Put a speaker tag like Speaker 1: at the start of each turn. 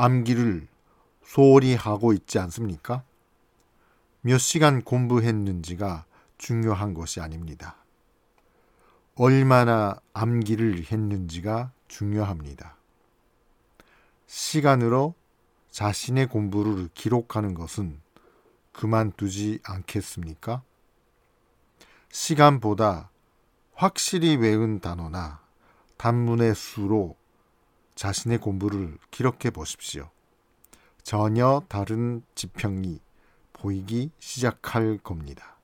Speaker 1: 암기를 소홀히 하고 있지 않습니까? 몇 시간 공부했는지가 중요한 것이 아닙니다. 얼마나 암기를 했는지가 중요합니다. 시간으로 자신의 공부를 기록하는 것은 그만두지 않겠습니까? 시간보다 확실히 외운 단어나 단문의 수로 자신의 공부를 기록해 보십시오. 전혀 다른 지평이 보이기 시작할 겁니다.